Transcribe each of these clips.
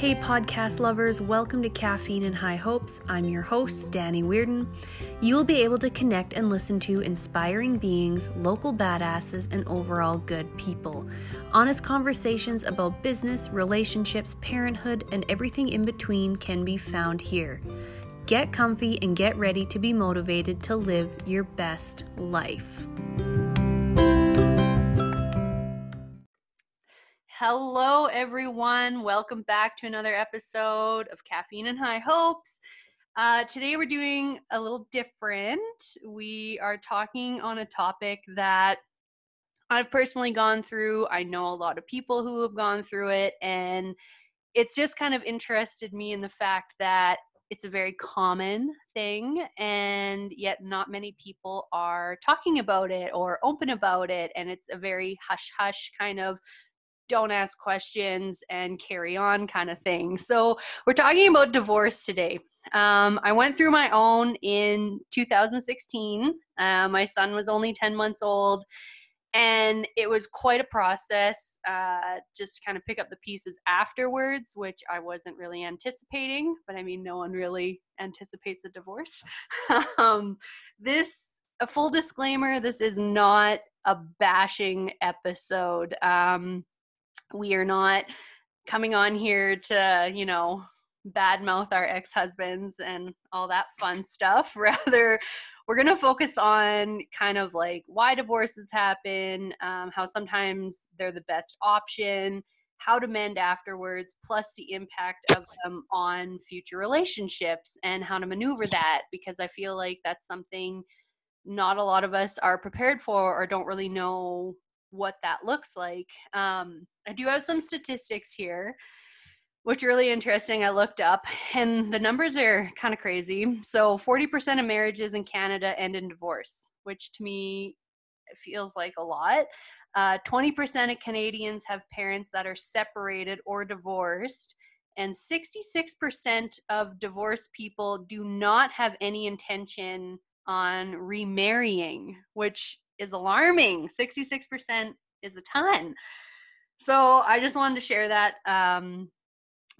Hey, podcast lovers, welcome to Caffeine and High Hopes. I'm your host, Danny Weirden. You will be able to connect and listen to inspiring beings, local badasses, and overall good people. Honest conversations about business, relationships, parenthood, and everything in between can be found here. Get comfy and get ready to be motivated to live your best life. Hello, everyone. Welcome back to another episode of Caffeine and High Hopes. Uh, today, we're doing a little different. We are talking on a topic that I've personally gone through. I know a lot of people who have gone through it, and it's just kind of interested me in the fact that it's a very common thing, and yet not many people are talking about it or open about it. And it's a very hush hush kind of don't ask questions and carry on kind of thing. So, we're talking about divorce today. Um, I went through my own in 2016. Uh, my son was only 10 months old, and it was quite a process uh, just to kind of pick up the pieces afterwards, which I wasn't really anticipating. But I mean, no one really anticipates a divorce. um, this, a full disclaimer, this is not a bashing episode. Um, we are not coming on here to, you know, badmouth our ex husbands and all that fun stuff. Rather, we're going to focus on kind of like why divorces happen, um, how sometimes they're the best option, how to mend afterwards, plus the impact of them on future relationships and how to maneuver that because I feel like that's something not a lot of us are prepared for or don't really know what that looks like. Um, I do have some statistics here, which are really interesting. I looked up, and the numbers are kind of crazy. So, 40% of marriages in Canada end in divorce, which to me feels like a lot. Uh, 20% of Canadians have parents that are separated or divorced, and 66% of divorced people do not have any intention on remarrying, which is alarming. 66% is a ton. So I just wanted to share that. Um,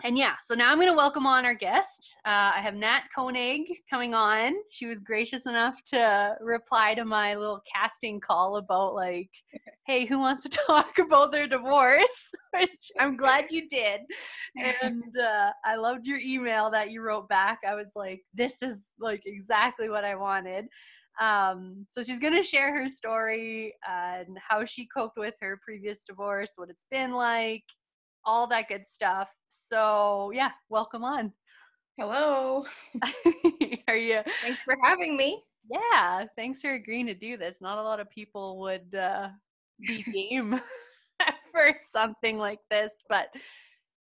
and yeah, so now I'm going to welcome on our guest. Uh, I have Nat Koenig coming on. She was gracious enough to reply to my little casting call about, like, hey, who wants to talk about their divorce? Which I'm glad you did. And uh, I loved your email that you wrote back. I was like, this is like exactly what I wanted. Um, so she's going to share her story and how she coped with her previous divorce, what it's been like, all that good stuff. So, yeah, welcome on. Hello. Are you? Thanks for having me. Yeah, thanks for agreeing to do this. Not a lot of people would uh, be game for something like this, but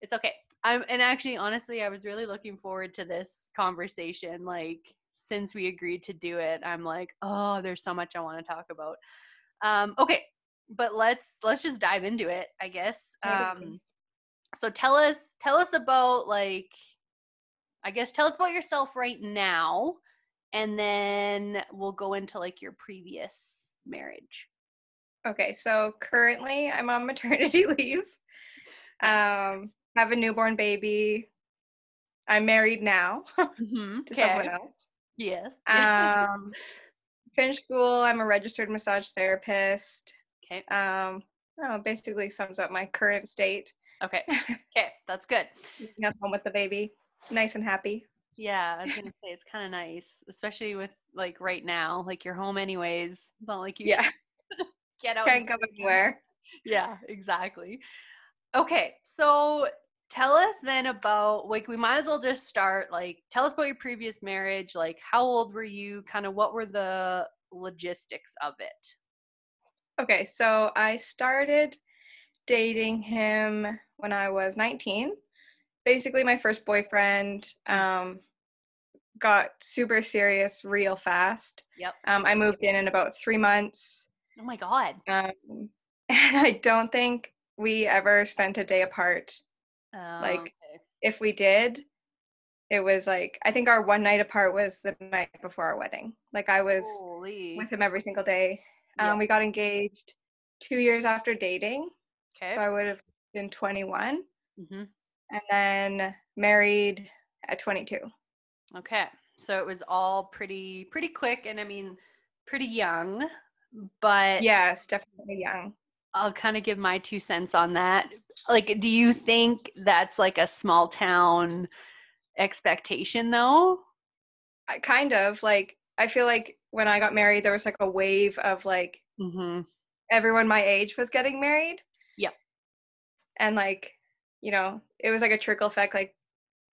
it's okay. I'm and actually honestly I was really looking forward to this conversation like since we agreed to do it, I'm like, oh, there's so much I want to talk about. Um, okay, but let's let's just dive into it, I guess. Um, so tell us tell us about like, I guess tell us about yourself right now, and then we'll go into like your previous marriage. Okay, so currently I'm on maternity leave. Um, have a newborn baby. I'm married now mm-hmm. to okay. someone else. Yes. Um, finished school. I'm a registered massage therapist. Okay. Um, oh, basically sums up my current state. Okay. Okay, that's good. At home with the baby, nice and happy. Yeah, I was gonna say it's kind of nice, especially with like right now. Like you're home anyways. It's not like you yeah get out. Can't go anywhere. Yeah, exactly. Okay, so tell us then about like we might as well just start like tell us about your previous marriage like how old were you kind of what were the logistics of it? Okay so i started dating him when i was 19 basically my first boyfriend um, got super serious real fast. Yep. Um, i moved in in about three months. Oh my god. Um, and i don't think we ever spent a day apart Oh, like okay. if we did, it was like I think our one night apart was the night before our wedding. Like I was Holy. with him every single day. Um, yeah. We got engaged two years after dating. Okay. So I would have been 21. Mm-hmm. and then married at 22. Okay. So it was all pretty pretty quick and I mean pretty young, but Yes, definitely young. I'll kind of give my two cents on that. Like do you think that's like a small town expectation though? I kind of like I feel like when I got married there was like a wave of like Mhm. everyone my age was getting married. Yep. And like, you know, it was like a trickle effect like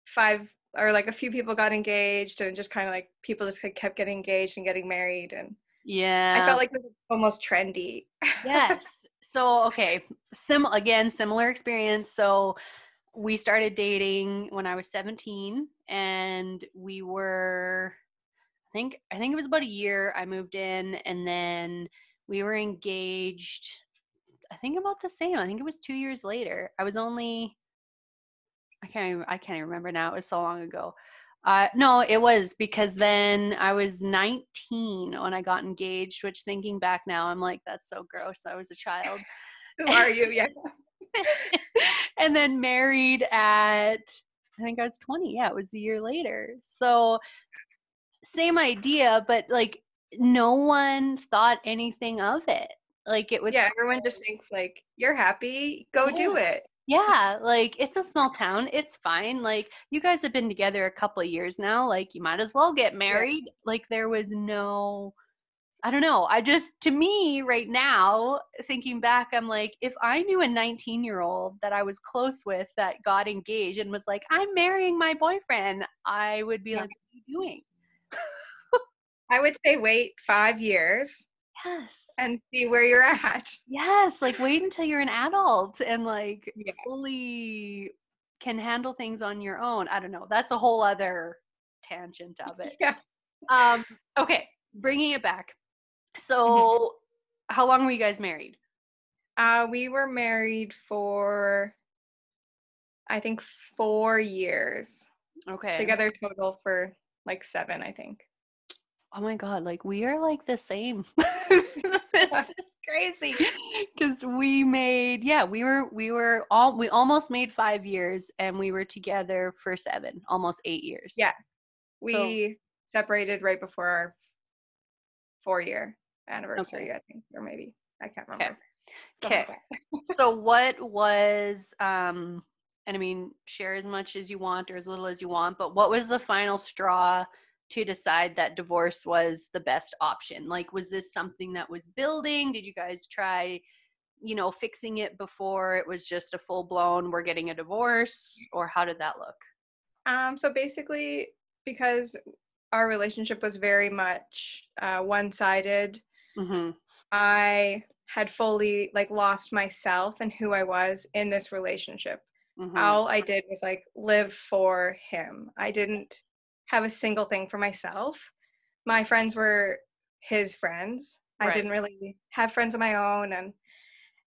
five or like a few people got engaged and just kind of like people just like, kept getting engaged and getting married and Yeah. I felt like it was almost trendy. yes. So okay, sim again similar experience. So we started dating when I was 17 and we were I think I think it was about a year I moved in and then we were engaged I think about the same. I think it was 2 years later. I was only I can't I can't remember now. It was so long ago. Uh, no, it was because then I was 19 when I got engaged, which thinking back now, I'm like, that's so gross. I was a child. Who are you? Yeah. and then married at, I think I was 20. Yeah, it was a year later. So, same idea, but like no one thought anything of it. Like it was, Yeah, everyone just thinks like you're happy, go do it. Yeah, like it's a small town. It's fine. Like you guys have been together a couple of years now. Like you might as well get married. Like there was no I don't know. I just to me right now thinking back I'm like if I knew a 19-year-old that I was close with that got engaged and was like I'm marrying my boyfriend, I would be Yeah. like what are you doing? I would say wait 5 years Yes. and see where you're at. Yes, like wait until you're an adult and like Yeah. fully can handle things on your own. I don't know. That's a whole other tangent of it. Yeah. Um okay, bringing it back. So Mm-hmm. how long were you guys married? Uh we were married for I think 4 years. Okay. Together total for like 7, I think. Oh my god, like we are like the same. this is crazy because we made yeah we were we were all we almost made five years and we were together for seven almost eight years Yeah. We separated right before our 4 year anniversary, I think, or maybe I can't remember. Okay. so what was um and i mean share as much as you want or as little as you want but what was the final straw to decide that divorce was the best option like was this something that was building did you guys try you know fixing it before it was just a full blown we're getting a divorce or how did that look Um, so basically, because our relationship was very much uh, one-sided, mm-hmm. I had fully like lost myself and who I was in this relationship. Mm-hmm. All I did was like live for him. I didn't have a single thing for myself. My friends were his friends. I didn't really have friends of my own, and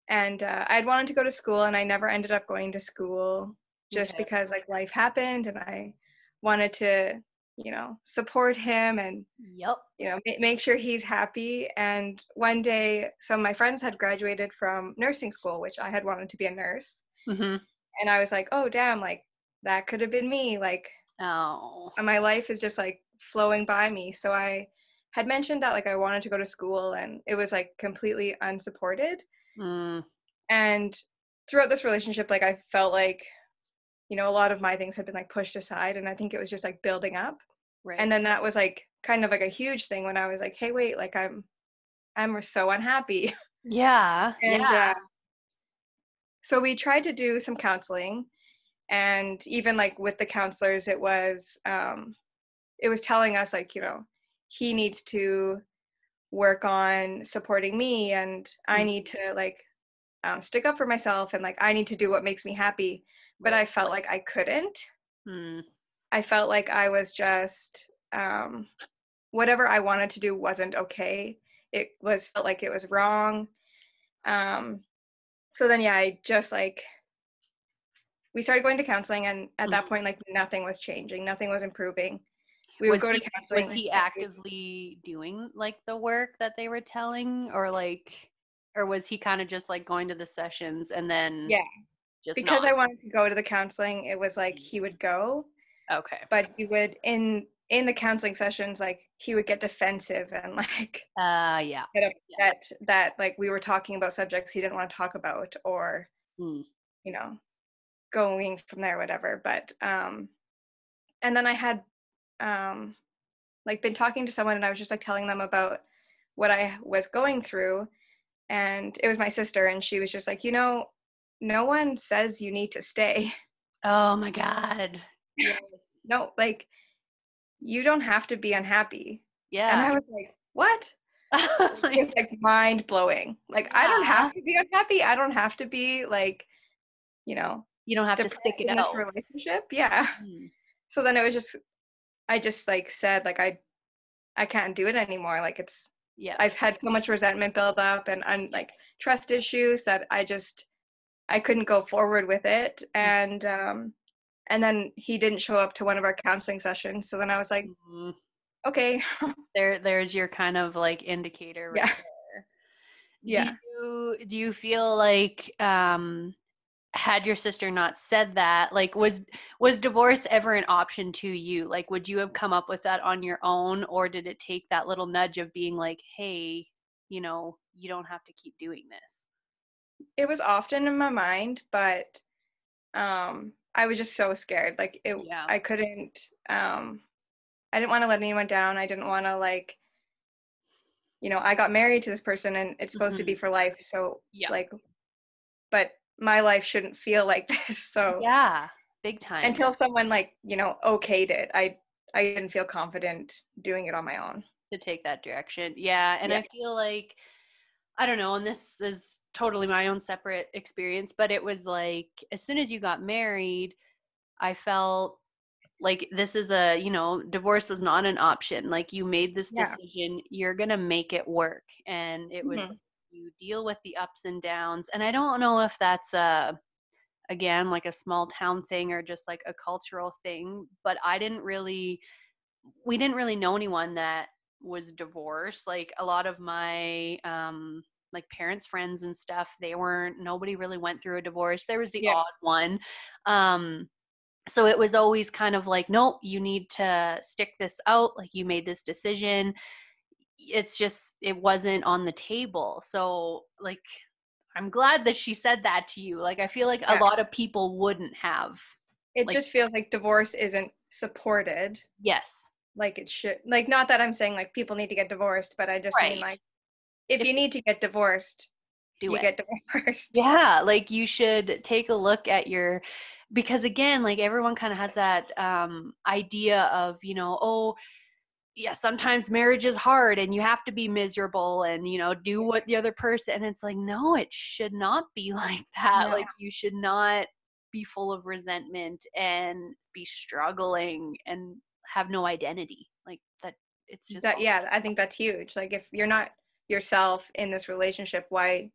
and uh, I'd wanted to go to school, and I never ended up going to school just Okay. because like life happened, and I wanted to, you know, support him and yep you know ma- make sure he's happy. And one day, some of my friends had graduated from nursing school, which I had wanted to be a nurse, mm-hmm. and I was like, oh damn, like that could have been me, like oh. And my life is just like flowing by me. So i had mentioned that like i wanted to go to school and it was like completely unsupported. Mm, and throughout this relationship like i felt like you know a lot of my things had been like pushed aside and i think it was just like building up. Right. And then that was like kind of like a huge thing when i was like hey wait like i'm i'm so unhappy. Yeah and yeah. uh, so we tried to do some counseling and even like with the counselors it was um it was telling us like you know he needs to work on supporting me and i Mm. need to like um, stick up for myself and like i need to do what makes me happy. But i felt like i couldn't. Mm, i felt like i was just um whatever i wanted to do wasn't okay. It was felt like it was wrong. Um so then yeah i just like we started going to counseling and at that Mhm. point like nothing was changing nothing was improving we was would go he, to counseling was he actively doing like the work that they were telling or like or was he kind of just like going to the sessions and then Yeah. Just because not. I wanted to go to the counseling, it was like he would go, okay. but he would in in the counseling sessions like he would get defensive and like Uh yeah. get upset that like we were talking about subjects he didn't want to talk about or Mm. you know going from there whatever but um and then i had um like been talking to someone and i was just like telling them about what i was going through and it was my sister and she was just like you know no one says you need to stay Oh my god. Yes. no like you don't have to be unhappy Yeah. and i was like what Like, it's like mind blowing like i don't have to be unhappy i don't have to be like you know you don't have to stick it out. relationship yeah Mm. so then it was just i just like said like i i can't do it anymore like it's Yeah. i've had so much resentment build up and un, like trust issues that i just i couldn't go forward with it and um and then he didn't show up to one of our counseling sessions so then i was like Mhm. okay there there's your kind of like indicator right Yeah. there. Yeah. Do you do you feel like um had your sister not said that, like was was divorce ever an option to you? Like would you have come up with that on your own or did it take that little nudge of being like, "Hey, you know, you don't have to keep doing this." it was often in my mind but um i was just so scared like it Yeah. i couldn't um i didn't want to let anyone down i didn't want to like you know i got married to this person and it's supposed to be for life so Mm-hmm. Yeah. like but my life shouldn't feel like this so Yeah, big time. until someone like you know okayed it i i didn't feel confident doing it on my own to take that direction. Yeah, and Yeah. I feel like I don't know, and this is totally my own separate experience, but it was like as soon as you got married, I felt like this is a, you know, divorce was not an option. Like you made this Yeah. decision, you're going to make it work and it was Mhm. You deal with the ups and downs. And I don't know if that's a again like a small town thing or just like a cultural thing, but I didn't really we didn't really know anyone that was divorced like a lot of my um like parents friends and stuff they weren't nobody really went through a divorce there was the Yeah. odd one um so it was always kind of like nope you need to stick this out like you made this decision it's just it wasn't on the table so like i'm glad that she said that to you like i feel like Yeah. a lot of people wouldn't have it Like- just feels like divorce isn't supported yes like it should like not that i'm saying like people need to get divorced but i just Right. mean like if, If- you need to get divorced do you it get divorced Yeah, like you should take a look at your because again, like everyone kind of has that um idea of, you know, oh, yeah, sometimes marriage is hard and you have to be miserable and, you know, do what the other person and it's like no, it should not be like that. No. Like you should not be full of resentment and be struggling and have no identity. Like that it's just that yeah i think that's huge like if you're not yourself in this relationship why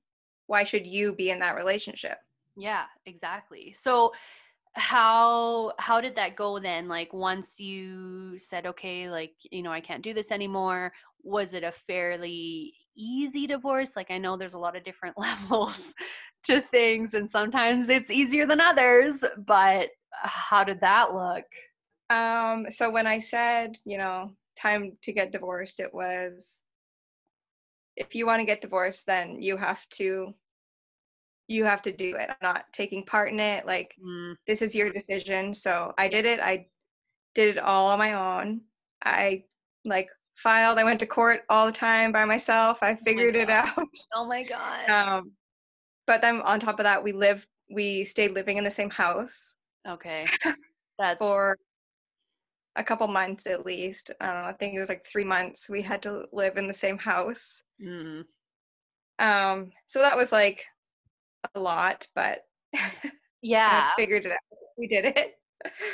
why should you be in that relationship Yeah, exactly. So how how did that go then? Like once you said okay, like, you know, I can't do this anymore, was it a fairly easy divorce? Like I know there's a lot of different levels to things and sometimes it's easier than others, but how did that look? um so when i said you know time to get divorced it was if you want to get divorced then you have to you have to do it i'm not taking part in it like Mm, this is your decision so i did it i did it all on my own i like filed i went to court all the time by myself i figured it out. Oh my god. um but then on top of that we lived we stayed living in the same house okay. That's for a couple months at least i don't know i think it was like three months we had to live in the same house. Mm, um so that was like a lot but yeah. i figured it out we did it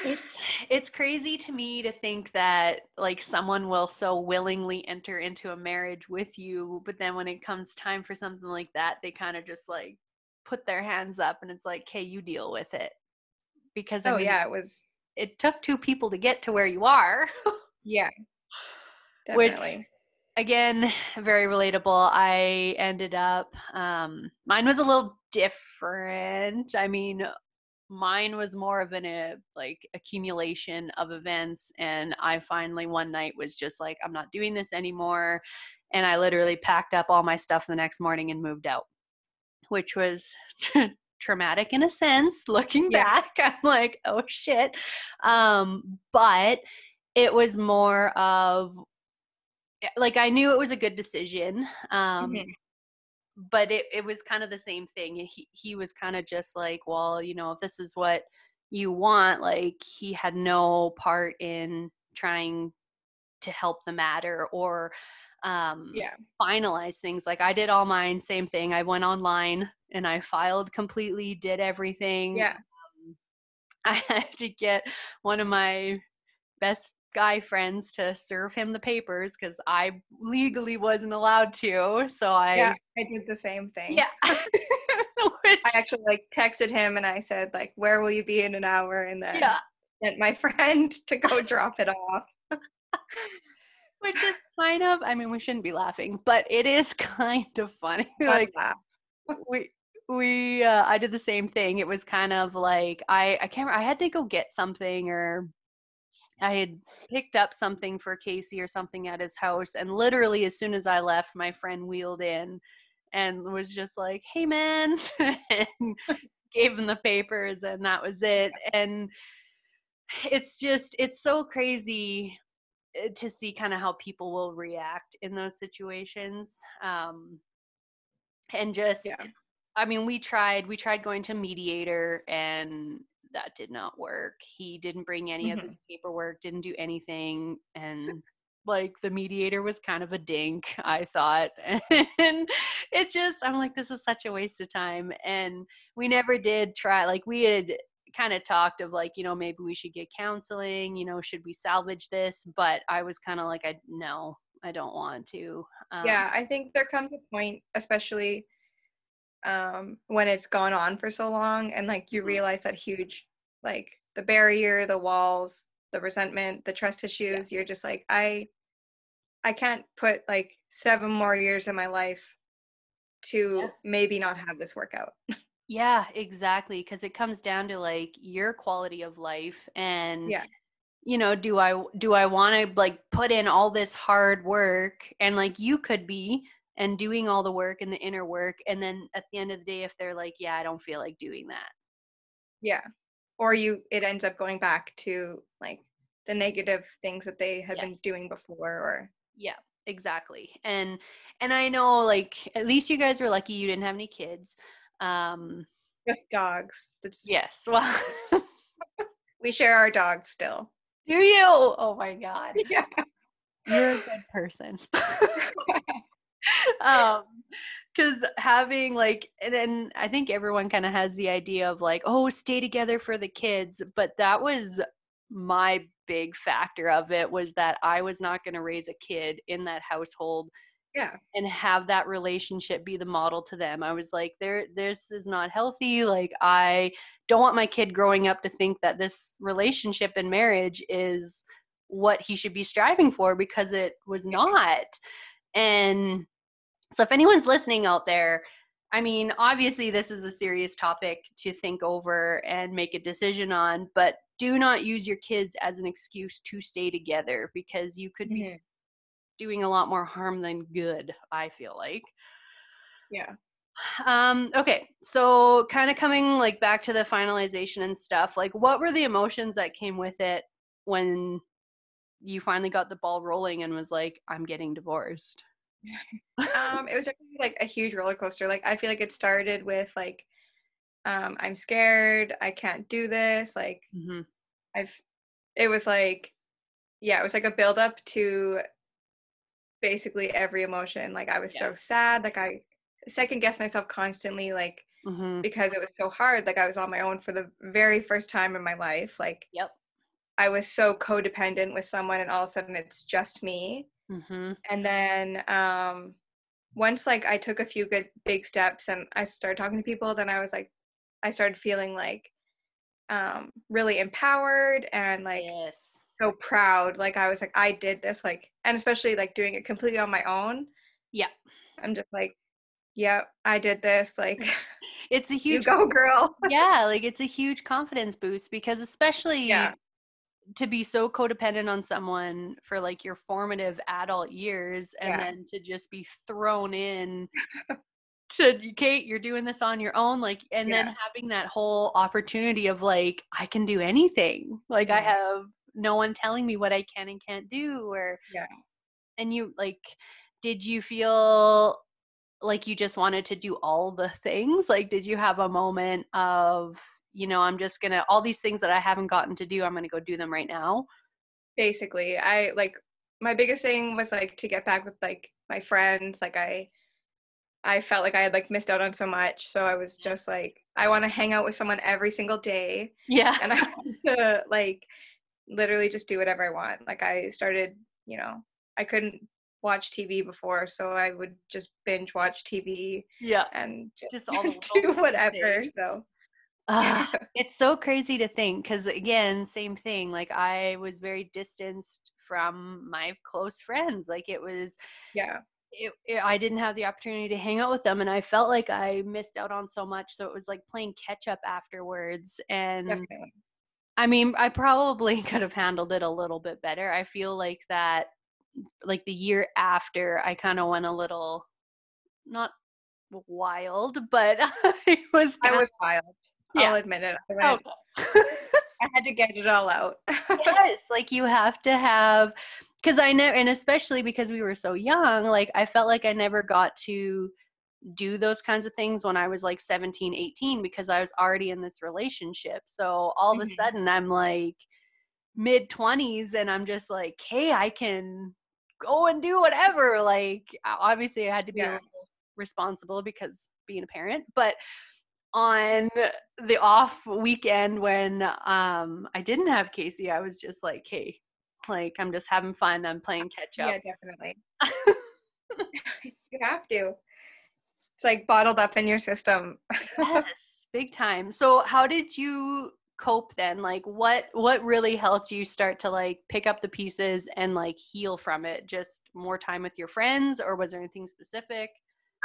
It's it's crazy to me to think that like someone will so willingly enter into a marriage with you, but then when it comes time for something like that, they kind of just like put their hands up and it's like, "Okay, you deal with it." Because I oh mean, yeah it was it took two people to get to where you are. yeah Which- definitely Again, very relatable. I ended up um mine was a little different. I mean, mine was more of an uh, like accumulation of events and i finally one night was just like i'm not doing this anymore and i literally packed up all my stuff the next morning and moved out which was traumatic in a sense looking Yeah. back i'm like oh shit um but it was more of eh, like i knew it was a good decision um Mhm. But it, it was kind of the same thing he, he was kind of just like well you know if this is what you want like he had no part in trying to help the matter or um Yeah. finalize things like i did all mine same thing i went online and i filed completely did everything Yeah. i had to get one of my best guy friends to serve him the papers because i legally wasn't allowed to so i Yeah. I did the same thing. yeah. Which, I actually like texted him and I said like, "Where will you be in an hour?" And then yeah, sent my friend to go drop it off. which is kind of I mean we shouldn't be laughing, but it is kind of funny. I like we we uh, I did the same thing. It was kind of like I I can't I had to go get something or I had picked up something for Casey or something at his house and literally as soon as I left my friend wheeled in and was just like, "Hey man." and gave him the papers and that was it. And it's just it's so crazy uh, to see kind of how people will react in those situations. Um and just Yeah. I mean, we tried we tried going to mediator and that did not work. He didn't bring any of his paperwork, didn't do anything and like the mediator was kind of a dink, I thought. And it just I'm like this is such a waste of time and we never did try like we had kind of talked of like, you know, maybe we should get counseling, you know, should we salvage this? But I was kind of like I no, I don't want to. Um, yeah, I think there comes a point, especially um, when it's gone on for so long, and like you Mhm. realize that huge, like the barrier, the walls, the resentment, the trust issues. You're just like, I, I can't put like seven more years of my life to Yeah. maybe not have this work out. Yeah, exactly. Because it comes down to like your quality of life and Yeah. you know, do I do I want to like put in all this hard work and like you could be and doing all the work and the inner work and then at the end of the day if they're like, yeah, I don't feel like doing that. Yeah. Or you, it ends up going back to like the negative things that they had been doing before, or Yeah, exactly. And and I know like at least you guys were lucky you didn't have any kids. Um just dogs. That's- yes. Well, We share our dogs still. do you? Oh my god. Yeah. You're a good person. um because having like and, and i think everyone kind of has the idea of like oh stay together for the kids but that was my big factor of it was that i was not going to raise a kid in that household Yeah. and have that relationship be the model to them. I was like there this is not healthy like i don't want my kid growing up to think that this relationship and marriage is what he should be striving for because it was not. And so if anyone's listening out there, I mean, obviously this is a serious topic to think over and make a decision on, but do not use your kids as an excuse to stay together because you could be Mhm. doing a lot more harm than good, I feel like. Yeah. Um okay, so kind of coming like back to the finalization and stuff, like what were the emotions that came with it when you finally got the ball rolling and was like I'm getting divorced? Um, it was definitely like a huge roller coaster. Like I feel like it started with like, um, I'm scared, I can't do this. Like Mhm. I've, it was like, yeah, it was like a build up to basically every emotion. Like I was so sad, like I second guessed myself constantly, like Mhm. because it was so hard. Like I was on my own for the very first time in my life. Like Yep. I was so codependent with someone, and all of a sudden it's just me. Mhm. and then um once like i took a few good big steps and i started talking to people then i was like i started feeling like um really empowered and like yes. so proud like i was like i did this like and especially like doing it completely on my own Yeah. i'm just like yep, I did this. Like, it's a you huge go, girl. yeah, like it's a huge confidence boost because especially Yeah. To be so codependent on someone for like your formative adult years and Yeah. then to just be thrown in to Kate, you're doing this on your own, like and then having that whole opportunity of like, I can do anything. Like I have no one telling me what I can and can't do or Yeah. and you like did you feel like you just wanted to do all the things like did you have a moment of you know i'm just gonna all these things that i haven't gotten to do i'm gonna go do them right now Basically, I like my biggest thing was like to get back with like my friends. Like I, I felt like I had like missed out on so much. So I was just like, I want to hang out with someone every single day. yeah and I want to like literally just do whatever I want. Like I started, you know, I couldn't watch TV before, so I would just binge watch TV yeah and just, just all the do whatever. things. So Ah, it's so crazy to think because again same thing like i was very distanced from my close friends like it was yeah, it, it, I didn't have the opportunity to hang out with them, and I felt like I missed out on so much. So it was like playing catch up afterwards. And definitely. I mean, I probably could have handled it a little bit better. I feel like that, like the year after, I kind of went a little, not wild, but I was. I was wild. Yeah. I'll admit it. I, went, Okay. I had to get it all out. yes like you have to have because i never and especially because we were so young like i felt like i never got to do those kinds of things when i was like 17 18 because i was already in this relationship so all of a Mhm. sudden i'm like mid 20s and i'm just like hey i can go and do whatever like obviously i had to be Yeah. responsible because being a parent but on the off weekend when um I didn't have Casey, I was just like, hey, like I'm just having fun. I'm playing catch up. yeah, definitely. you have to. It's like bottled up in your system. yes, big time. So how did you cope then? Like what what really helped you start to like pick up the pieces and like heal from it? Just more time with your friends or was there anything specific?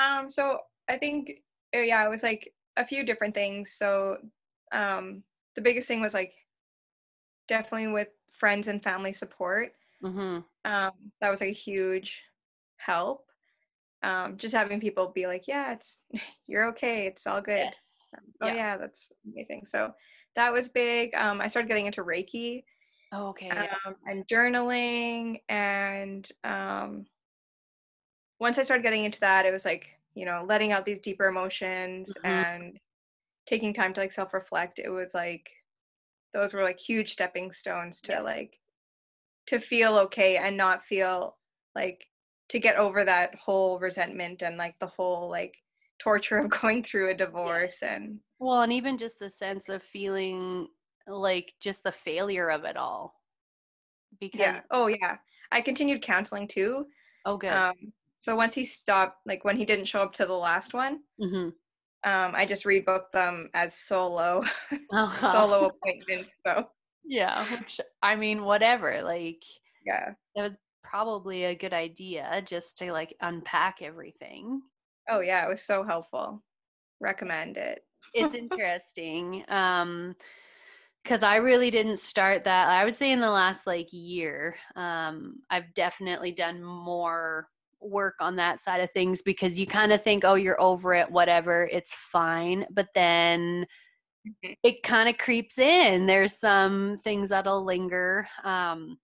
Um, so I think uh, yeah, it was like a few different things. So um the biggest thing was like definitely with friends and family support. Mm-hmm. Um, that was a huge help. Um, just having people be like, Yeah, it's you're okay, it's all good. Yes. Oh yeah. yeah. that's amazing. So that was big. Um, I started getting into Reiki Oh, okay. um, and journaling and um, once i started getting into that it was like you know letting out these deeper emotions Mhm. and taking time to like self-reflect it was like those were like huge stepping stones to Yeah. like to feel okay and not feel like to get over that whole resentment and like the whole like torture of going through a divorce and Well, and even just the sense of feeling like just the failure of it all. Because yeah oh yeah i continued counseling too oh good. Um, so once he stopped, like when he didn't show up to the last one, mm-hmm. um, I just rebooked them as solo Uh-huh. solo appointments. So Yeah, which I mean, whatever. Like yeah. that was probably a good idea just to like unpack everything. Oh yeah, it was so helpful. Recommend it. It's interesting. Um because I really didn't start that. I would say in the last like year, um, I've definitely done more work on that side of things because you kind of think, oh, you're over it, whatever, it's fine. But then Mhm. it kind of creeps in. There's some things that'll linger. Um,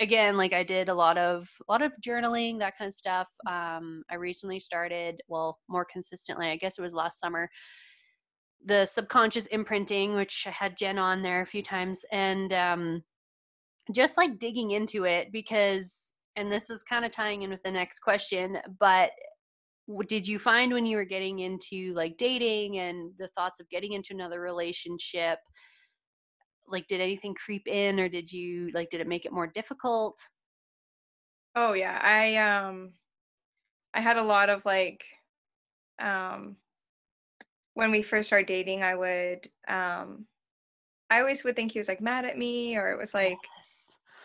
again, like I did a lot of a lot of journaling, that kind of stuff. Um, I recently started, well, more consistently. I guess it was last summer. The subconscious imprinting, which I had Jen on there a few times, and um, just like digging into it because, and this is kind of tying in with the next question, but did you find when you were getting into like dating and the thoughts of getting into another relationship like did anything creep in or did you like did it make it more difficult Oh yeah. I um I had a lot of like um when we first started dating, I would um I always would think he was like mad at me or it was like Yes.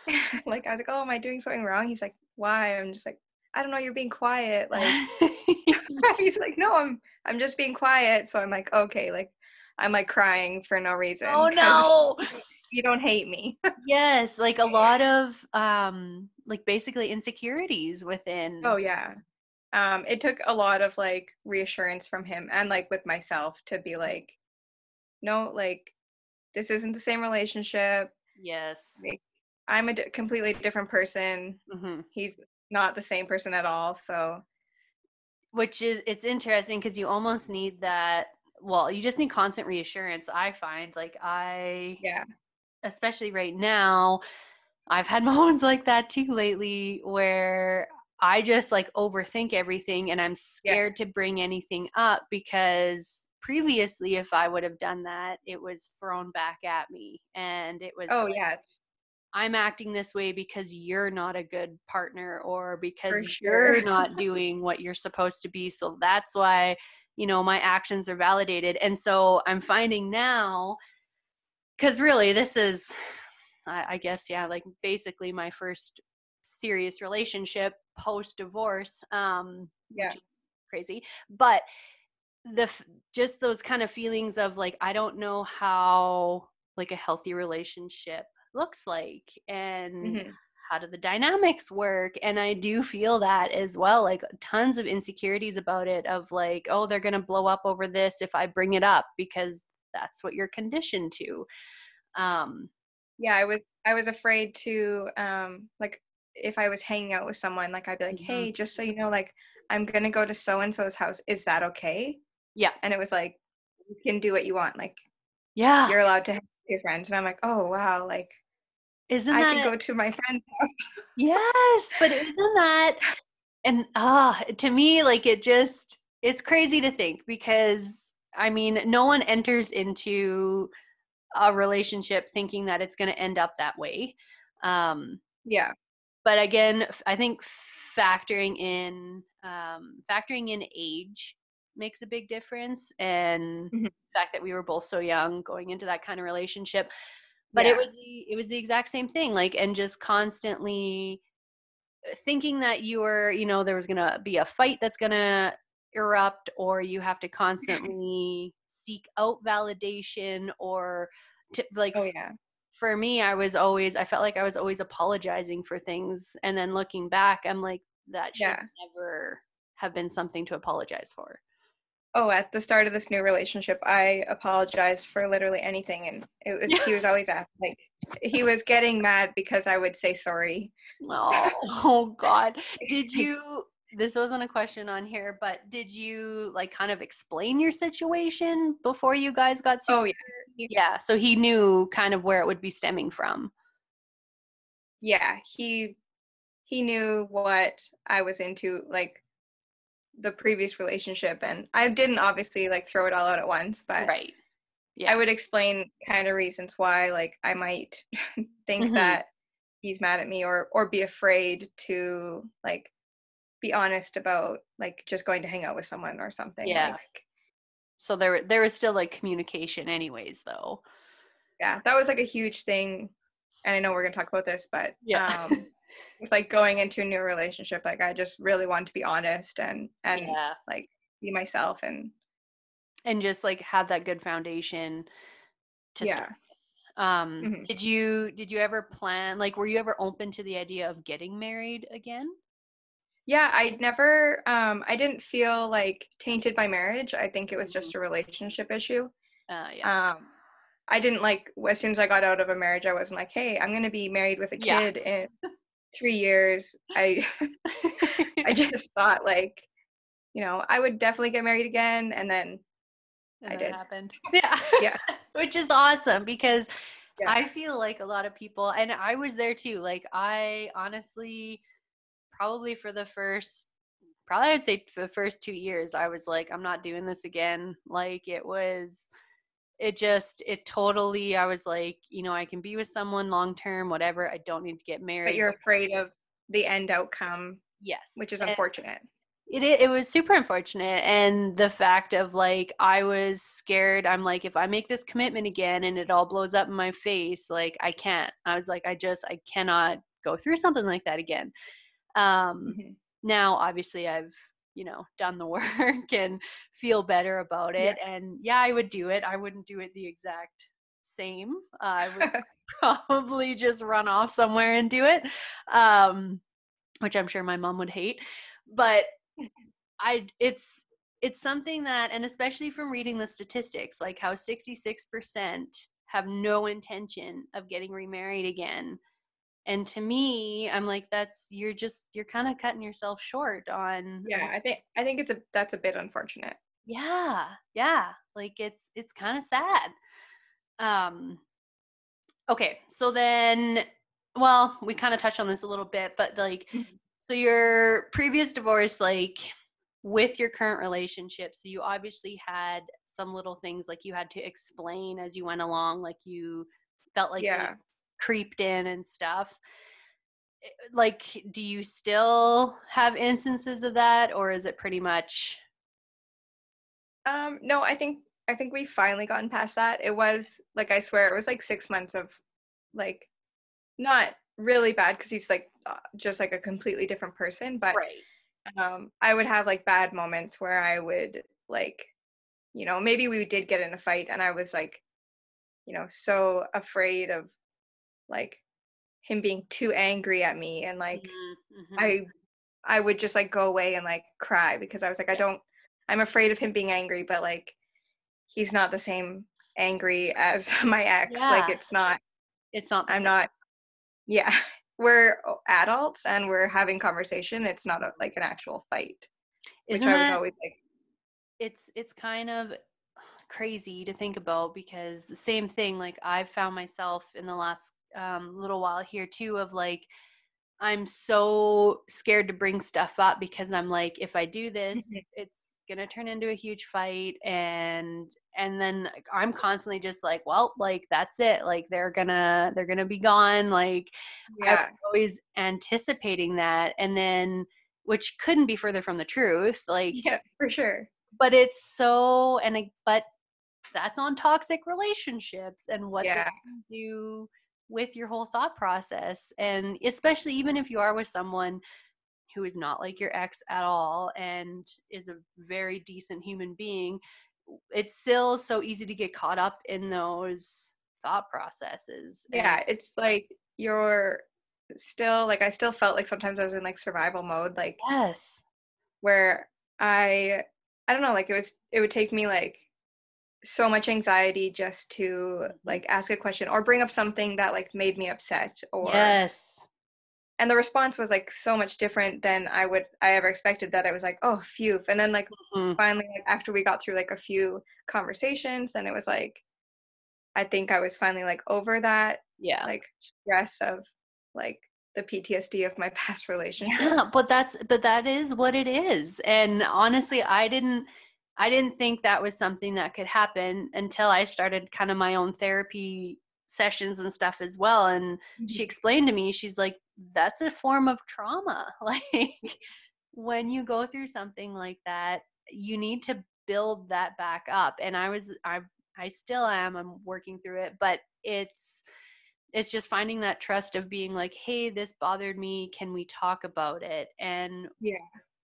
like I was like, Oh, am I doing something wrong? He's like, Why? I'm just like, I don't know, you're being quiet. Like he's like, no, I'm I'm just being quiet. So I'm like, okay, like I'm like crying for no reason. Oh no. You don't hate me. yes, like a lot of um like basically insecurities within Oh yeah. Um it took a lot of like reassurance from him and like with myself to be like no, like this isn't the same relationship. Yes. Like, I'm a d- completely different person. hmm He's not the same person at all. So Which is it's interesting because you almost need that well, you just need constant reassurance. I find like I yeah, especially right now, I've had moments like that too lately where I just like overthink everything and I'm Yeah. scared to bring anything up because previously if I would have done that, it was thrown back at me and it was oh like, yeah, it's I'm acting this way because you're not a good partner or because For you're not doing what you're supposed to be. So that's why, you know, my actions are validated. And so I'm finding now, because really this is, I, I guess, yeah, like basically my first serious relationship post divorce, um, yeah, crazy. But the just those kind of feelings of like I don't know how like a healthy relationship looks like and mhm, how do the dynamics work and I do feel that as well like tons of insecurities about it of like oh they're going to blow up over this if I bring it up because that's what you're conditioned to um yeah. I was I was afraid to um like if I was hanging out with someone, like I'd be like, Mhm. hey, just so you know, like I'm gonna go to so and so's house. Is that okay? yeah And it was like, you can do what you want. Like yeah you're allowed to with your friends. And I'm like, oh wow, like isn't I that can go to my friend's house. Yes, but isn't that and ah to me like it just it's crazy to think because I mean no one enters into a relationship thinking that it's going to end up that way. Um Yeah, but again f- I think factoring in um factoring in age makes a big difference and Mhm. the fact that we were both so young going into that kind of relationship but it was the it was the exact same thing like and just constantly uh, thinking that you were you know there was gonna be a fight that's gonna erupt or you have to constantly seek out validation or to like oh yeah. for me i was always i felt like i was always apologizing for things and then looking back i'm like that should Yeah. never have been something to apologize for Oh, at the start of this new relationship, I apologized for literally anything, and it was he was always asking, like he was getting mad because I would say sorry. Oh, oh God. Did you this wasn't a question on here, but did you like kind of explain your situation before you guys got super Oh yeah, Yeah, so he knew kind of where it would be stemming from. yeah. He he knew what I was into, like the previous relationship, and I didn't obviously like throw it all out at once, but Right. Yeah. I would explain kind of reasons why, like I might think Mhm. that he's mad at me, or or be afraid to like be honest about like just going to hang out with someone or something. Yeah. Like, So there there was still like communication anyways though. yeah, that was like a huge thing. And I know we're gonna talk about this, but Yeah. um, like going into a new relationship, like I just really want to be honest and and yeah. like be myself and And just like have that good foundation to yeah. start. Um Mhm. did you did you ever plan like were you ever open to the idea of getting married again? Yeah, I never um I didn't feel like tainted by marriage. I think it was just a relationship issue. Uh yeah. Um I didn't like as soon as I got out of a marriage, I wasn't like, hey, I'm gonna be married with a Yeah. kid in three years. I I just thought like, you know, I would definitely get married again and then And I did. happened. Yeah. Yeah. Which is awesome because Yeah. I feel like a lot of people, and I was there too. Like, I honestly, probably for the first, probably I'd say for the first two years, I was like, I'm not doing this again. Like, it was, it just, it totally, I was like, you know, I can be with someone long term, whatever. I don't need to get married. but you're afraid of the end outcome, yes. which is And- unfortunate. it it was super unfortunate and the fact of like i was scared i'm like if i make this commitment again and it all blows up in my face like i can't i was like i just i cannot go through something like that again um Mhm. now obviously i've you know done the work and feel better about it yeah. and yeah i would do it i wouldn't do it the exact same uh, i would probably just run off somewhere and do it um, which i'm sure my mom would hate but i it's it's something that and especially from reading the statistics like how 66% have no intention of getting remarried again and to me i'm like that's you're just you're kind of cutting yourself short on yeah i think i think it's a that's a bit unfortunate. Yeah yeah like it's it's kind of sad. Um okay so then well we kind of touched on this a little bit but like mm-hmm. so your previous divorce like with your current relationship so you obviously had some little things like you had to explain as you went along like you felt like yeah creeped in and stuff eh, like do you still have instances of that or is it pretty much um no i think i think we finally gotten past that it was like i swear it was like six months of like not really bad because he's like uh, just like a completely different person but right. um i would have like bad moments where i would like you know maybe we did get in a fight and i was like you know so afraid of like him being too angry at me and like mm-hmm. i mm-hmm. i would just like go away and like cry because i was like i don't i'm afraid of him being angry but like he's not the same angry as my ex yeah. like it's not it's not i'm same. not yeah we're adults and we're having conversation it's not a, like an actual fight Isn't which i was always like it's it's kind of crazy to think about because the same thing like i've found myself in the last um, little while here too of like i'm so scared to bring stuff up because i'm like if i do this mm-hmm. it's gonna turn into a huge fight and and then i'm constantly just like well like that's it like they're gonna they're gonna be gone like yeah. i'm always anticipating that and then which couldn't be further from the truth like yeah for sure but it's so and but that's on toxic relationships and what yeah. do with your whole thought process and especially even if you are with someone who is not like your ex at all and is a very decent human being it's still so easy to get caught up in those thought processes yeah it's like you're still like i still felt like sometimes i was in like survival mode like yes. where i i don't know like it was it would take me like so much anxiety just to mm-hmm. like ask a question or bring up something that like made me upset or yes and the response was like so much different than i would i ever expected that i was like oh phew and then like mm-hmm. finally like, after we got through like a few conversations then it was like i think i was finally like over that yeah like stress of like the PTSD of my past relationship. Yeah, but that's but that is what it is. And honestly, I didn't I didn't think that was something that could happen until I started kind of my own therapy sessions and stuff as well. And mm-hmm. she explained to me, she's like, that's a form of trauma. Like when you go through something like that, you need to build that back up. And I was, I, I still am, I'm working through it, but it's, it's just finding that trust of being like, hey, this bothered me. Can we talk about it? And yeah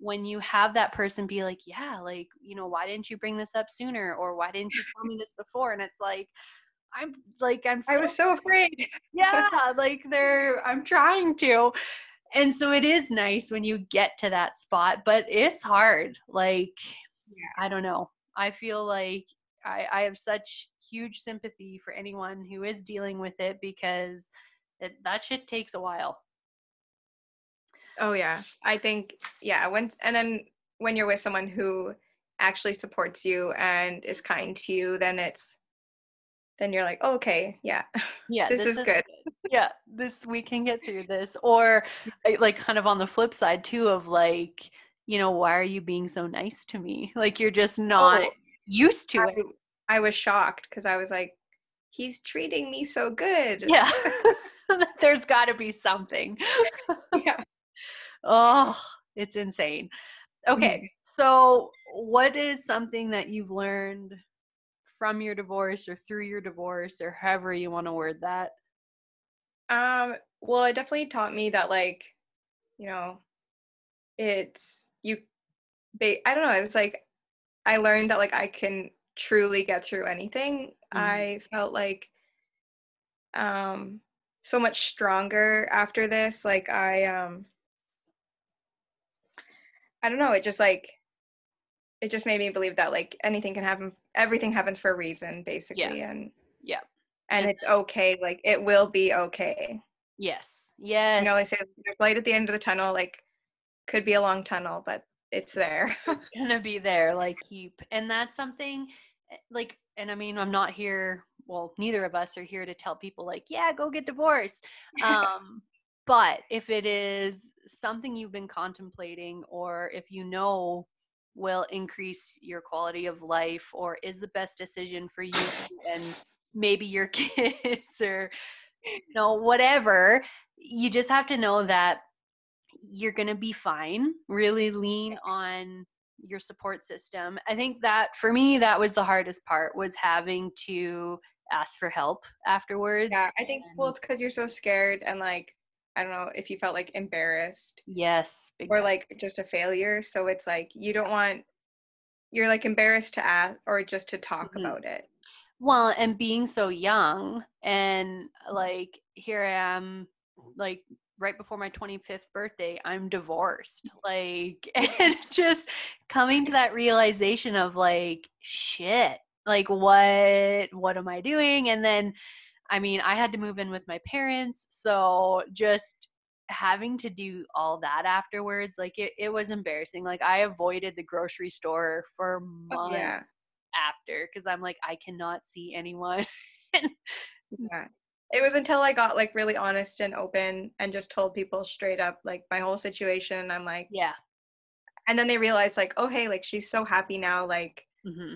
when you have that person be like, yeah, like, you know, why didn't you bring this up sooner? Or why didn't you tell me this before? And it's like, I'm like, I'm I was so afraid. yeah. Like they're, I'm trying to. And so it is nice when you get to that spot, but it's hard. Like, yeah. I don't know. I feel like I, I have such huge sympathy for anyone who is dealing with it because it, that shit takes a while. Oh yeah. I think yeah, once and then when you're with someone who actually supports you and is kind to you, then it's then you're like, oh, okay, yeah. Yeah. this, this is, is good. Yeah, this we can get through this. Or like kind of on the flip side too of like, you know, why are you being so nice to me? Like you're just not oh, used to I, it. I was shocked because I was like, he's treating me so good. Yeah. There's got to be something. yeah. Oh, it's insane. Okay, mm-hmm. so what is something that you've learned from your divorce or through your divorce or however you want to word that? Um, well, it definitely taught me that like, you know, it's you ba- I don't know. it's like I learned that like I can truly get through anything. Mhm. I felt like um so much stronger after this. Like I um I don't know, it just like it just made me believe that like anything can happen everything happens for a reason basically yeah. and Yeah. and And- it's okay. Like it will be okay. Yes. Yes. You know, they say there's light at the end of the tunnel, like could be a long tunnel, but it's there. it's gonna be there like keep and that's something eh, like and i mean i'm not here well neither of us are here to tell people like yeah go get divorced um but if it is something you've been contemplating or if you know will increase your quality of life or is the best decision for you and maybe your kids or you know whatever you just have to know that you're going to be fine really lean on your support system. I think that for me that was the hardest part was having to ask for help afterwards yeah, I think well it's because you're so scared and like I don't know if you felt like embarrassed yes or like just a failure. So it's like you don't want you're like embarrassed to ask or just to talk Mhm. about it. well and being so young and like here i am like right before my 25th birthday i'm divorced like and just coming to that realization of like shit like what what am i doing and then i mean i had to move in with my parents so just having to do all that afterwards like it, it was embarrassing like i avoided the grocery store for Oh, months yeah. after because I'm like, I cannot see anyone. Yeah. It was until I got like really honest and open and just told people straight up like my whole situation. I'm like, yeah. and then they realized like, oh hey, like she's so happy now. Like, hmm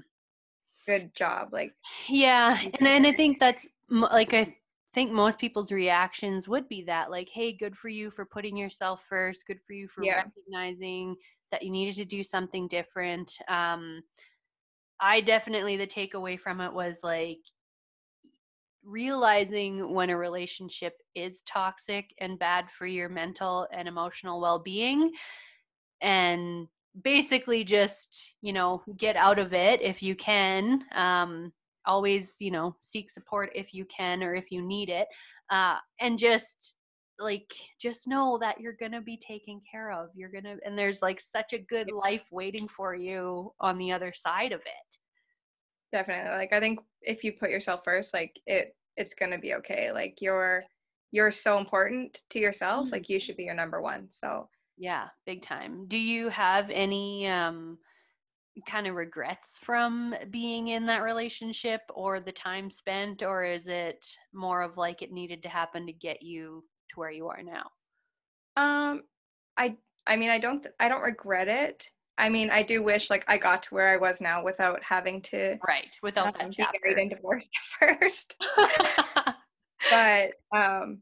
good job. Like, Yeah. And, and I think that's like, I think most people's reactions would be that, like, hey, good for you for putting yourself first. Good for you for Yeah. recognizing that you needed to do something different. Um, I definitely, the takeaway from it was like, realizing when a relationship is toxic and bad for your mental and emotional well-being and basically just you know get out of it if you can um always you know seek support if you can or if you need it uh and just like just know that you're gonna be taken care of you're gonna and there's like such a good life waiting for you on the other side of it definitely. Like, I think if you put yourself first, like it, it's gonna be okay. Like you're, you're so important to yourself. Like you should be your number one. So Yeah, big time. Do you have any um kind of regrets from being in that relationship or the time spent or is it more of like it needed to happen to get you to where you are now? Um, I I mean, I don't I don't regret it. I mean, I do wish like I got to where I was now without having to Right, without um, that be married and divorced first. but um,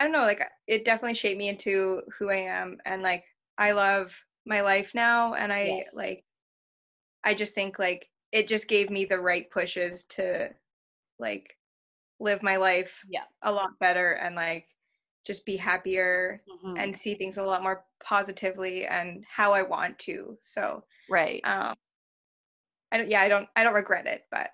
I don't know. Like it definitely shaped me into who I am, and like I love my life now, and I Yes. like I just think like it just gave me the right pushes to like live my life Yeah. a lot better and like just be happier Mhm. and see things a lot more positively and how I want to. So, right. um, I don't, yeah, I don't, I don't regret it, but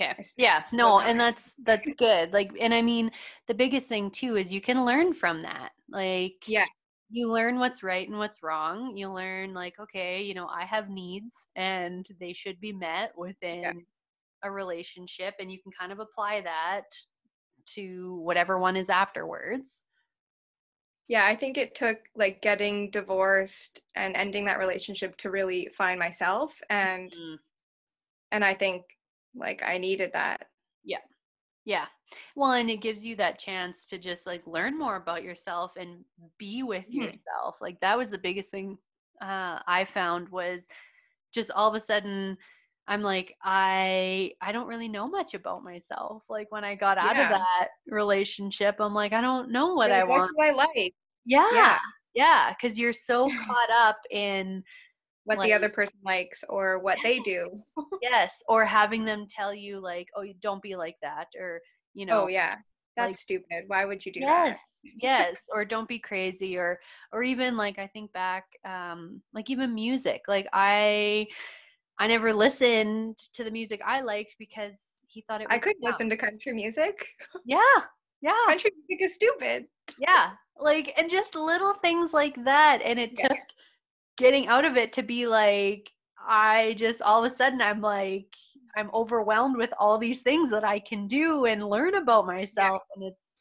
Okay. Yeah, no, and that's that's good. Like and I mean, the biggest thing too is you can learn from that. Like yeah, you learn what's right and what's wrong. You learn like, okay, you know, I have needs and they should be met within a relationship and you can kind of apply that to whatever one is afterwards. yeah, I think it took like getting divorced and ending that relationship to really find myself, and Mm, and I think like I needed that. Yeah. Well, and it gives you that chance to just like learn more about yourself and be with Mhm. yourself. Like that was the biggest thing uh, I found was just all of a sudden I'm like I I don't really know much about myself. Like when I got out of that relationship, I'm like I don't know what You're I like, what want. do I like? Yeah. Yeah. Yeah, cuz you're so caught up in What the other person likes or what they do. yes, or having them tell you like, "Oh, you don't be like that," or you know, Oh yeah, that's like, stupid. Why would you do yes that? yes yes, or don't be crazy or or even like i think back um like even music like i i never listened to the music i liked because he thought it was I could listen to country music. yeah yeah Country music is stupid. yeah like and just little things like that and it Yeah. took getting out of it to be like i just all of a sudden i'm like i'm overwhelmed with all these things that i can do and learn about myself. And it's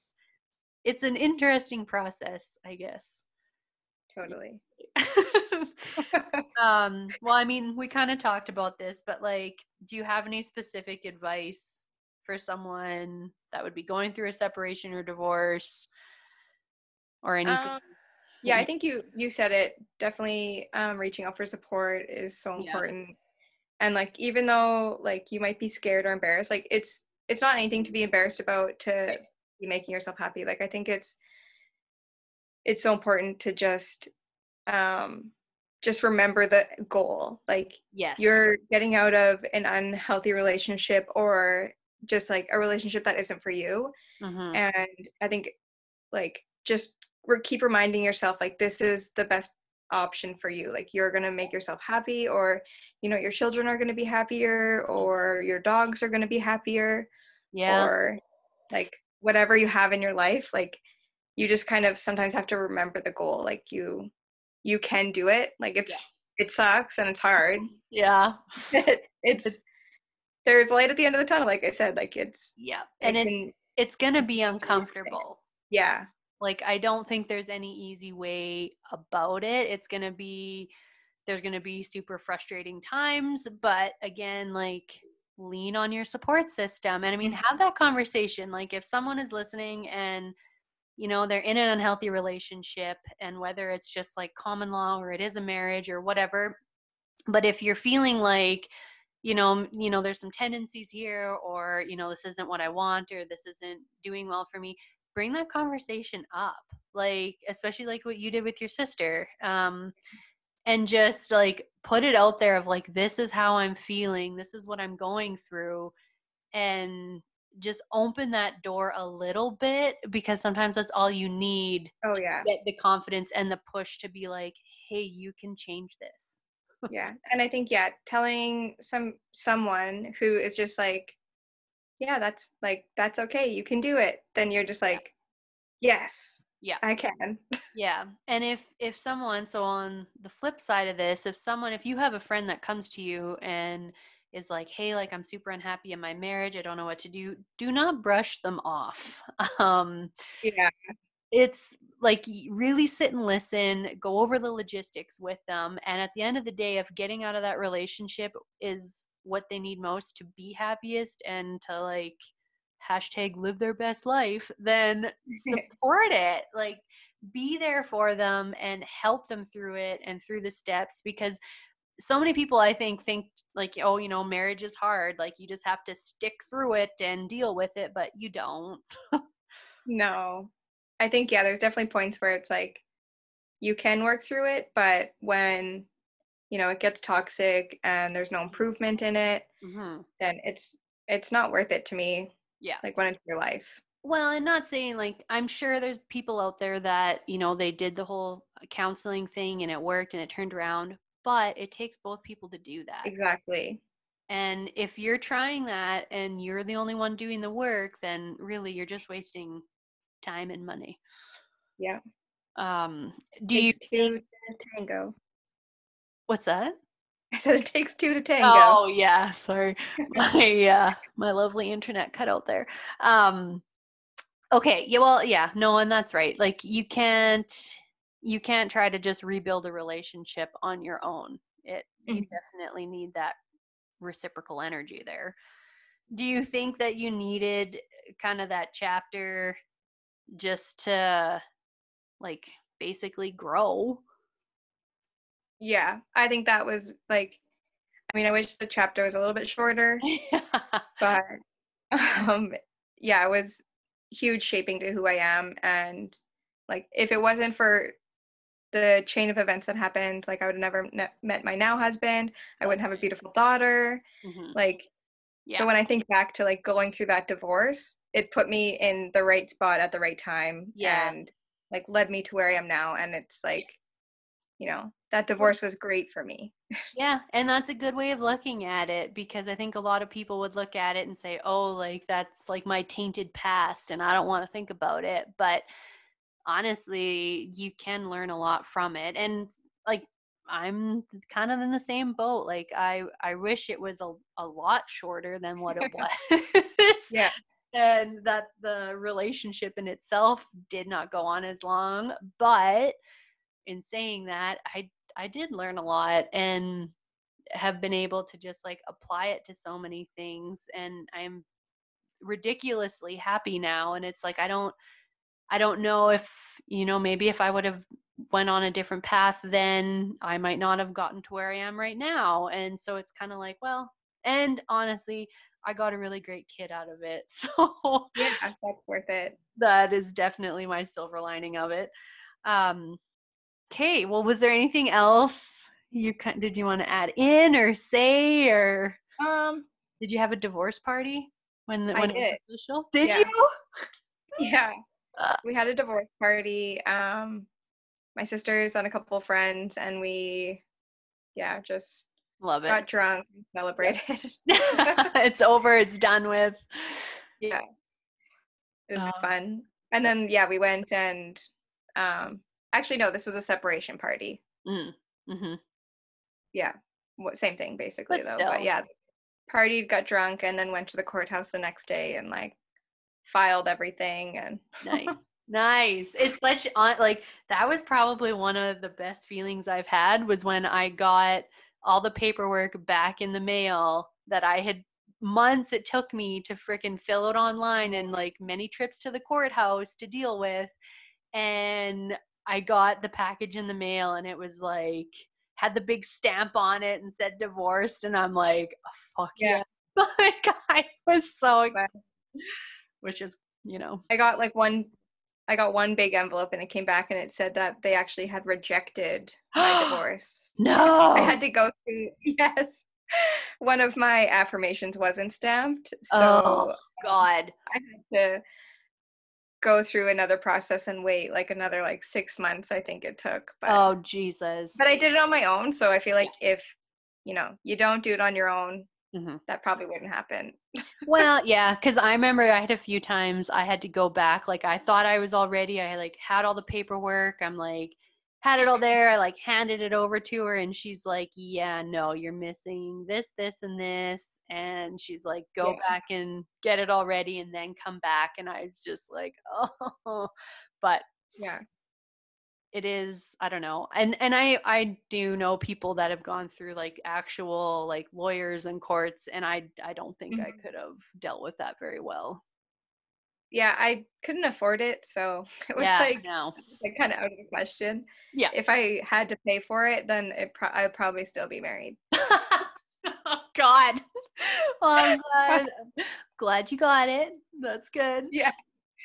it's an interesting process i guess. Totally. um well i mean we kind of talked about this but like do you have any specific advice for someone that would be going through a separation or divorce or anything? Um, yeah, I think you you said it. Definitely, um, reaching out for support is so Yeah. important. And like, even though like you might be scared or embarrassed, like it's it's not anything to be embarrassed about to be making yourself happy. Like I think it's it's so important to just um just remember the goal. Like yes you're getting out of an unhealthy relationship or just like a relationship that isn't for you Mhm. and i think like just keep reminding yourself like this is the best option for you like you're going to make yourself happy or you know your children are going to be happier or your dogs are going to be happier yeah. or like whatever you have in your life like you just kind of sometimes have to remember the goal like you you can do it like it's it sucks and it's hard. Yeah. It's there's light at the end of the tunnel like i said like it's yeah it and it's can- it's gonna be uncomfortable. Yeah like i don't think there's any easy way about it. It's going to be there's going to be super frustrating times but again like lean on your support system. And i mean Mhm. have that conversation. Like if someone is listening and you know they're in an unhealthy relationship and whether it's just like common law or it is a marriage or whatever but if you're feeling like you know you know there's some tendencies here or you know this isn't what i want or this isn't doing well for me bring that conversation up like especially like what you did with your sister um and just like put it out there of like this is how i'm feeling this is what i'm going through and just open that door a little bit because sometimes that's all you need oh yeah. get the confidence and the push to be like hey you can change this. Yeah and i think yeah telling some someone who is just like yeah that's like that's okay you can do it then you're just like yes Yeah. i can Yeah. And if if someone so on the flip side of this, if someone if you have a friend that comes to you and is like, "Hey, like I'm super unhappy in my marriage. I don't know what to do." Do not brush them off. Um yeah it's like really sit and listen, go over the logistics with them, and at the end of the day if getting out of that relationship is what they need most to be happiest and to like hashtag live their best life, then support it. Like be there for them and help them through it and through the steps because so many people I think think like oh you know marriage is hard like you just have to stick through it and deal with it but you don't. no i think yeah there's definitely points where it's like you can work through it but when you know it gets toxic and there's no improvement in it Mhm. then it's it's not worth it to me Yeah. like when it's your life Well, and not saying like I'm sure there's people out there that, you know, they did the whole counseling thing and it worked and it turned around, but it takes both people to do that. exactly And if you're trying that and you're the only one doing the work, then really you're just wasting time and money. yeah Um do you two tango what's that? i said it takes two to tango Oh yeah, sorry. my uh my lovely internet cut out there. Um okay, yeah, well, yeah, no, and that's right. Like you can't you can't try to just rebuild a relationship on your own. It you Mhm. definitely need that reciprocal energy there. Do you think that you needed kind of that chapter just to like basically grow? Yeah i think that was like i mean i wish the chapter was a little bit shorter but um yeah it was huge shaping to who i am and like if it wasn't for the chain of events that happened like i would have never ne- met my now husband i wouldn't have a beautiful daughter Mhm. like Yeah. so when i think back to like going through that divorce it put me in the right spot at the right time Yeah. and like led me to where I am now. And it's like, you know, that divorce was great for me. Yeah, and that's a good way of looking at it because I think a lot of people would look at it and say, "Oh, like that's like my tainted past and I don't want to think about it." But honestly, you can learn a lot from it. And like I'm kind of in the same boat. Like I I wish it was a, a lot shorter than what it was. Yeah. And that the relationship in itself did not go on as long, but in saying that, I I did learn a lot and have been able to just like apply it to so many things and I'm ridiculously happy now and it's like I don't I don't know if you know maybe if I would have went on a different path then I might not have gotten to where I am right now and so it's kind of like well and honestly I got a really great kid out of it so Yeah, that's worth it. that is definitely my silver lining of it. Um, okay, well, was there anything else you did you want to add in or say, or Um, did you have a divorce party when when it was did. official? Did Yeah. you? yeah. We had a divorce party. Um, my sisters and a couple of friends, and we, yeah, just Love it. got drunk celebrated. it's over. It's done with. yeah. It was Um, fun. And then, yeah, we went and, um, actually, no, this was a separation party. Mm. hmm Yeah. What, same thing, basically, But though. still. But yeah, partied, got drunk, and then went to the courthouse the next day and, like, filed everything. And Nice. Nice. It's such on like that was probably one of the best feelings I've had was when I got all the paperwork back in the mail that I had months it took me to freaking fill it online and like many trips to the courthouse to deal with and I got the package in the mail and it was like had the big stamp on it and said divorced and I'm like oh, fuck yeah. Yeah. like I was so excited which is you know I got, like, one. I got one big envelope and it came back and it said that they actually had rejected my divorce. No. I had to go through yes. One of my affirmations wasn't stamped. So oh God. I had to go through another process and wait like another like six months, I think it took. But Oh Jesus. but I did it on my own. So I feel like if you know, you don't do it on your own, Mhm. that probably wouldn't happen. Well, yeah, because I remember I had a few times I had to go back. Like I thought I was all ready. I like had all the paperwork. I'm like had it all there. I like handed it over to her, and she's like, "Yeah, no, you're missing this, this, and this." And she's like, "Go Yeah. back and get it all ready, and then come back." And I was just like, "Oh," but Yeah. it is i don't know and and i i do know people that have gone through like actual like lawyers and courts and i i don't think i Mhm. could have dealt with that very well Yeah, I couldn't afford it, so it was yeah like no like kind of out of the question. Yeah. If I had to pay for it, then it pro- I'd probably still be married. oh god well, i'm glad glad you got it that's good Yeah.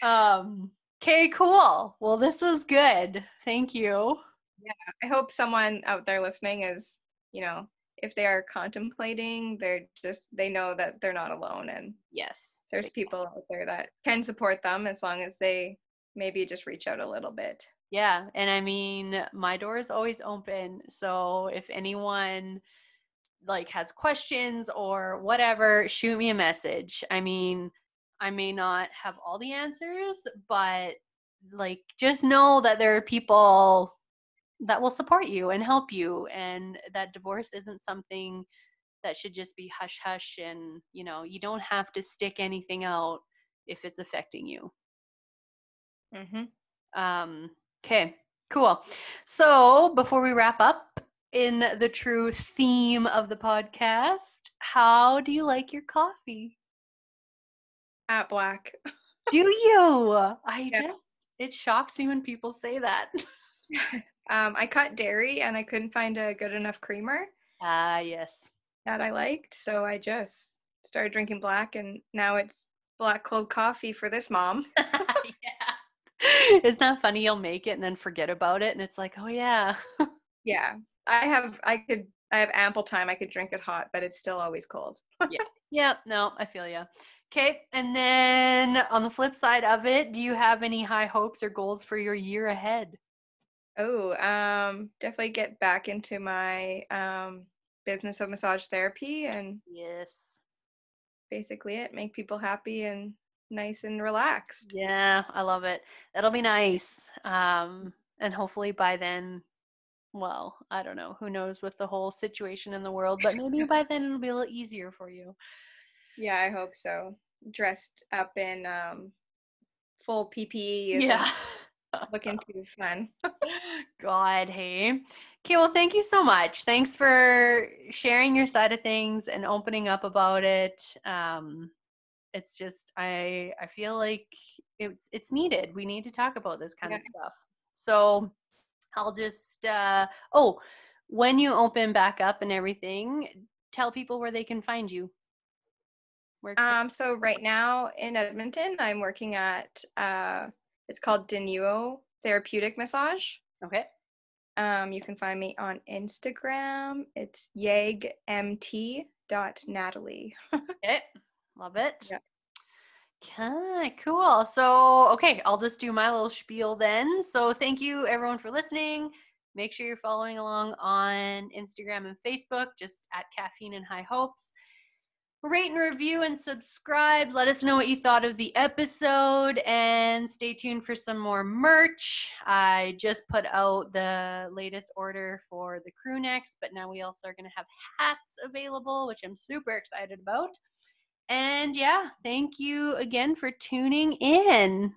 um okay cool well this was good thank you Yeah. I hope someone out there listening is, you know, if they are contemplating, they're just they know that they're not alone and yes there's people out there that can support them as long as they maybe just reach out a little bit. Yeah, and I mean, my door is always open. So if anyone like has questions or whatever, shoot me a message. I mean, I may not have all the answers, but like just know that there are people that will support you and help you and that divorce isn't something that should just be hush hush and, you know, you don't have to stick anything out if it's affecting you. Mm-hmm. Um, okay, cool. So before we wrap up, in the true theme of the podcast, how do you like your coffee? At Black. Do you? I Yeah. just, it shocks me when people say that. Um, I cut dairy and I couldn't find a good enough creamer Ah, yes. that I liked, so I just started drinking black, and now it's black cold coffee for this mom. yeah. Isn't that funny? You'll make it and then forget about it, and it's like, oh, yeah. Yeah, I have. I could. I have ample time. I could drink it hot, but it's still always cold. Yeah, Yeah. no, I feel ya. Okay, and then on the flip side of it, do you have any high hopes or goals for your year ahead? Oh, um, definitely get back into my um, business of massage therapy and Yes. basically it. Make people happy and nice and relaxed. Yeah, I love it. That'll be nice. Um, and hopefully by then, well, I don't know. Who knows with the whole situation in the world, but maybe by then it'll be a little easier for you. Yeah, I hope so. Dressed up in um, full PPE Yeah. looking too fun. God, hey. Okay, well, thank you so much. Thanks for sharing your side of things and opening up about it. Um, it's just I I feel like it's it's needed. We need to talk about this kind of stuff. So I'll just uh oh, when you open back up and everything, tell people where they can find you. Where Um, so right now in Edmonton, I'm working at uh, it's called Denuo Therapeutic Massage. okay. Um, you can find me on Instagram. It's yagmt.natalie. Okay, love it. Yeah. Okay, cool. So, okay, I'll just do my little spiel then. So, thank you everyone for listening. Make sure you're following along on Instagram and Facebook, just at Caffeine and High Hopes. Rate and review and subscribe. Let us know what you thought of the episode and stay tuned for some more merch. I just put out the latest order for the crew necks, but now we also are going to have hats available, which I'm super excited about. And yeah, thank you again for tuning in.